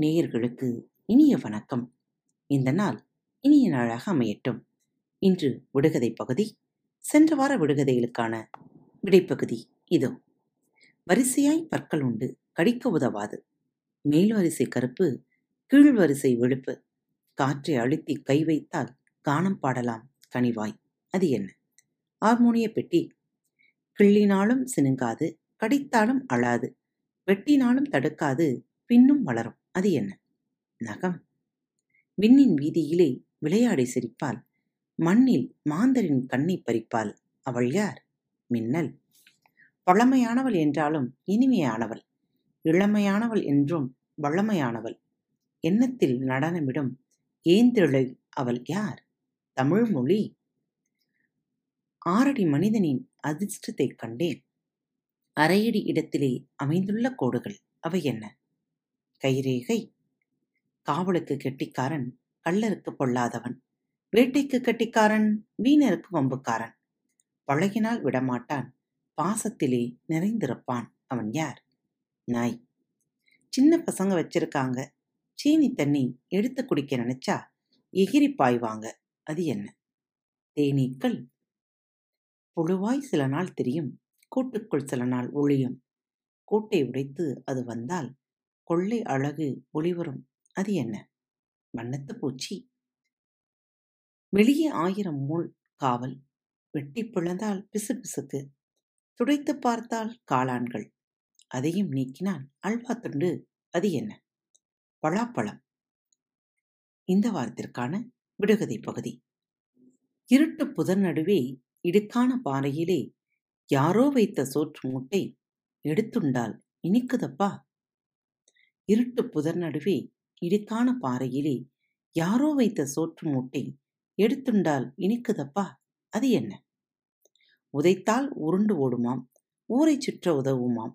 நேயர்களுக்கு இனிய வணக்கம். இந்த நாள் இனிய நாளாக அமையட்டும். இன்று விடுகதை பகுதி சென்ற வார விடுகதைகளுக்கான விடைப்பகுதி இதோ. வரிசையாய் பற்கள் உண்டு கடிக்க உதவாது. மேல் வரிசை கருப்பு கீழ் வரிசை வெளுப்பு. காற்றை அழுத்தி கை வைத்தால் கானம் பாடலாம் கனிவாய். அது என்ன? ஹார்மோனிய பெட்டி. கிள்ளினாலும் சினுங்காது கடித்தாலும் அழாது. வெட்டினாலும் தடுக்காது பின்னும் வளரும். அது என்ன? நகம். விண்ணின் வீதியிலே விளையாடி சிரிப்பாள். மண்ணில் மாந்தரின் கண்ணை பறிப்பாள். அவள் யார்? மின்னல். பழமையானவள் என்றாலும் இனிமையானவள். இளமையானவள் என்றும் வளமையானவள். எண்ணத்தில் நடனமிடும் ஏந்திரளை அவள் யார்? தமிழ் மொழி. ஆறடி மனிதனின் அதிர்ஷ்டத்தைக் கண்டேன். அரையடி இடத்திலே அமைந்துள்ள கோடுகள். அவை என்ன? கைரேகை. காவலுக்கு கெட்டிக்காரன் கள்ளருக்கு பொல்லாதவன். வேட்டைக்கு கெட்டிக்காரன் வீணருக்கு வம்புக்காரன். பழகினால் விடமாட்டான் பாசத்திலே நிறைந்திருப்பான். அவன் யார்? நாய். சின்ன பசங்க வச்சிருக்காங்க. சீனி தண்ணி எடுத்து குடிக்க நினைச்சா எகிரி பாய்வாங்க. அது என்ன? தேனீக்கள். புழுவாய் சில நாள் தெரியும் கூட்டுக்குள் சில நாள் ஒளியும் கூட்டை உடைத்து அது வந்தால் கொள்ளை அழகு ஒளிவரும் அது என்ன? வண்ணத்து பூச்சி. வெளியே ஆயிரம் முள் காவல். வெட்டி பிளந்தால் பிசு பிசுக்கு துடைத்து பார்த்தால் காளான்கள். அதையும் நீக்கினால் அல்வா துண்டு அது என்ன? பலாப்பழம். இந்த வாரத்திற்கான விடுகதை பகுதி. இருட்டு புதன் நடுவே இடுக்கான பாறையிலே யாரோ வைத்த சோற்று மூட்டை எடுத்துண்டால் இனிக்குதப்பா? இருட்டு புதர் நடுவே இடுக்கான பாறையிலே யாரோ வைத்த சோற்று மூட்டை எடுத்துண்டால் இனிக்குதப்பா? அது என்ன? உதைத்தால் உருண்டு ஓடுமாம் ஊரை சுற்ற உதவுமாம்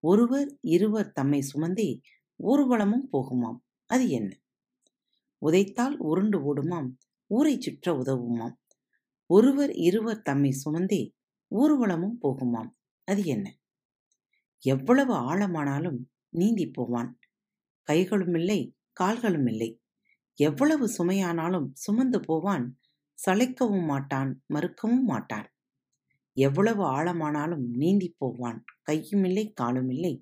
ஒருவர் இருவர் தம்மை சுமந்தே ஊர்வலமும் போகுமாம் அது என்ன? உதைத்தால் உருண்டு ஓடுமாம் ஊரை சுற்ற உதவுமாம் ஒருவர் இருவர் தம்மை சுமந்தே ஊர்வலமும் போகுமாம் அது என்ன? எவ்வளவு ஆழமானாலும் நீந்தி போவான் கைகளும் இல்லை கால்களும் இல்லை எவ்வளவு சுமையானாலும் சுமந்து போவான் சளைக்கவும் மாட்டான் மறுக்கவும் மாட்டான். எவ்வளவு ஆழமானாலும் நீந்தி போவான் கையும் இல்லை காலும் இல்லை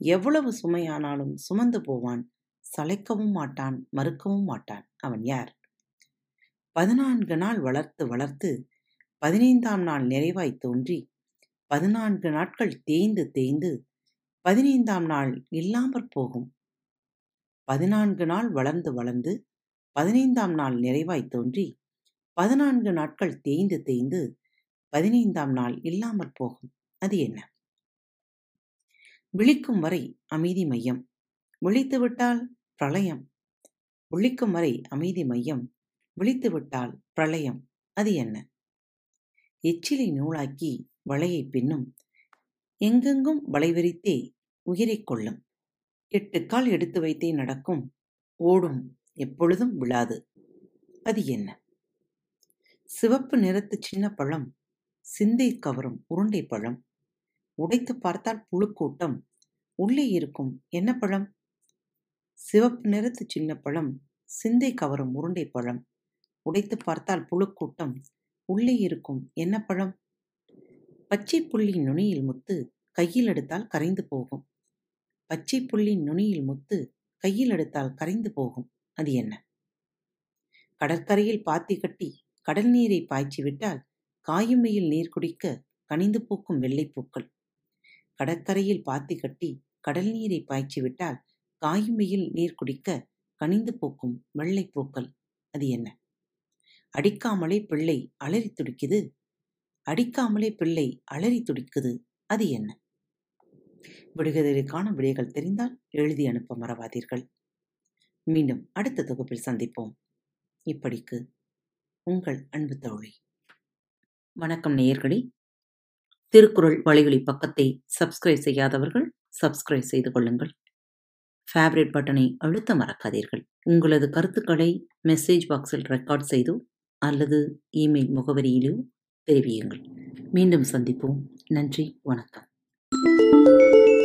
எவ்வளவு சுமையானாலும் சுமந்து போவான் சளைக்கவும் மாட்டான் மறுக்கவும் மாட்டான். அவன் யார்? பதினான்கு நாள் வளர்த்து வளர்த்து பதினைந்தாம் நாள் நிறைவாய் தோன்றி பதினான்கு நாட்கள் தேய்ந்து தேய்ந்து பதினைந்தாம் நாள் இல்லாமற் போகும். பதினான்கு நாள் வளர்ந்து வளர்ந்து பதினைந்தாம் நாள் நிறைவாய் தோன்றி பதினான்கு நாட்கள் தேய்ந்து தேய்ந்து பதினைந்தாம் நாள் இல்லாமற் போகும். அது என்ன? விழிக்கும் வரை அமைதி மையம். விழித்துவிட்டால் பிரளயம். விழிக்கும் வரை அமைதி மையம். விழித்துவிட்டால் பிரளயம். அது என்ன? எச்சிலை நூலாக்கி வளையை பின்னும் எங்கெங்கும் வளைவிரித்தே உயிரைக் கொள்ளும். எட்டு கால் எடுத்து வைத்தே நடக்கும். ஓடும். எப்பொழுதும் விழாது. அது என்ன? சிவப்பு நிறத்து சின்ன பழம் சிந்தை கவரும் உருண்டை பழம். உடைத்து பார்த்தால் புழுக்கூட்டம். உள்ளே இருக்கும் என்ன பழம்? சிவப்பு நிறத்து சின்ன பழம் சிந்தை கவரும் உருண்டை பழம். உடைத்து பார்த்தால் புழுக்கூட்டம். உள்ளே இருக்கும் என்ன பழம்? பச்சை புள்ளி நுனியில் முத்து கையில் எடுத்தால் கரைந்து போகும். பச்சை புள்ளின் நுனியில் முத்து கையில் எடுத்தால் கரைந்து போகும். அது என்ன? கடற்கரையில் பாத்தி கட்டி கடல் நீரை பாய்ச்சி விட்டால் காயும் வெயில் நீர் குடிக்க கனிந்து பூக்கும் வெள்ளைப்பூக்கள் கடற்கரையில் பாத்தி கட்டி கடல் நீரை பாய்ச்சி விட்டால் காயும் வெயில் நீர் குடிக்க கனிந்து பூக்கும் வெள்ளைப்பூக்கள் அது என்ன? அடிக்காமலே பிள்ளை அலறி துடிக்குது. அடிக்காமலே பிள்ளை அலறி துடிக்குது. அது என்ன? விடுகதைக்கான விடைகள் தெரிந்தால் எழுதி அனுப்ப மறவாதீர்கள். மீண்டும் அடுத்த தொகுப்பில் சந்திப்போம். இப்படிக்கு உங்கள் அன்பு தோழி. வணக்கம் நேயர்களே. திருக்குறள் வழிகளி பக்கத்தை சப்ஸ்கிரைப் செய்யாதவர்கள் சப்ஸ்கிரைப் செய்து கொள்ளுங்கள். ஃபேவரட் பட்டனை அழுத்த மறக்காதீர்கள். உங்களது கருத்துக்களை மெசேஜ் பாக்ஸில் ரெக்கார்ட் செய்தோ அல்லது இமெயில் முகவரியிலோ தெரிவியுங்கள். மீண்டும் சந்திப்போம். நன்றி. வணக்கம். Música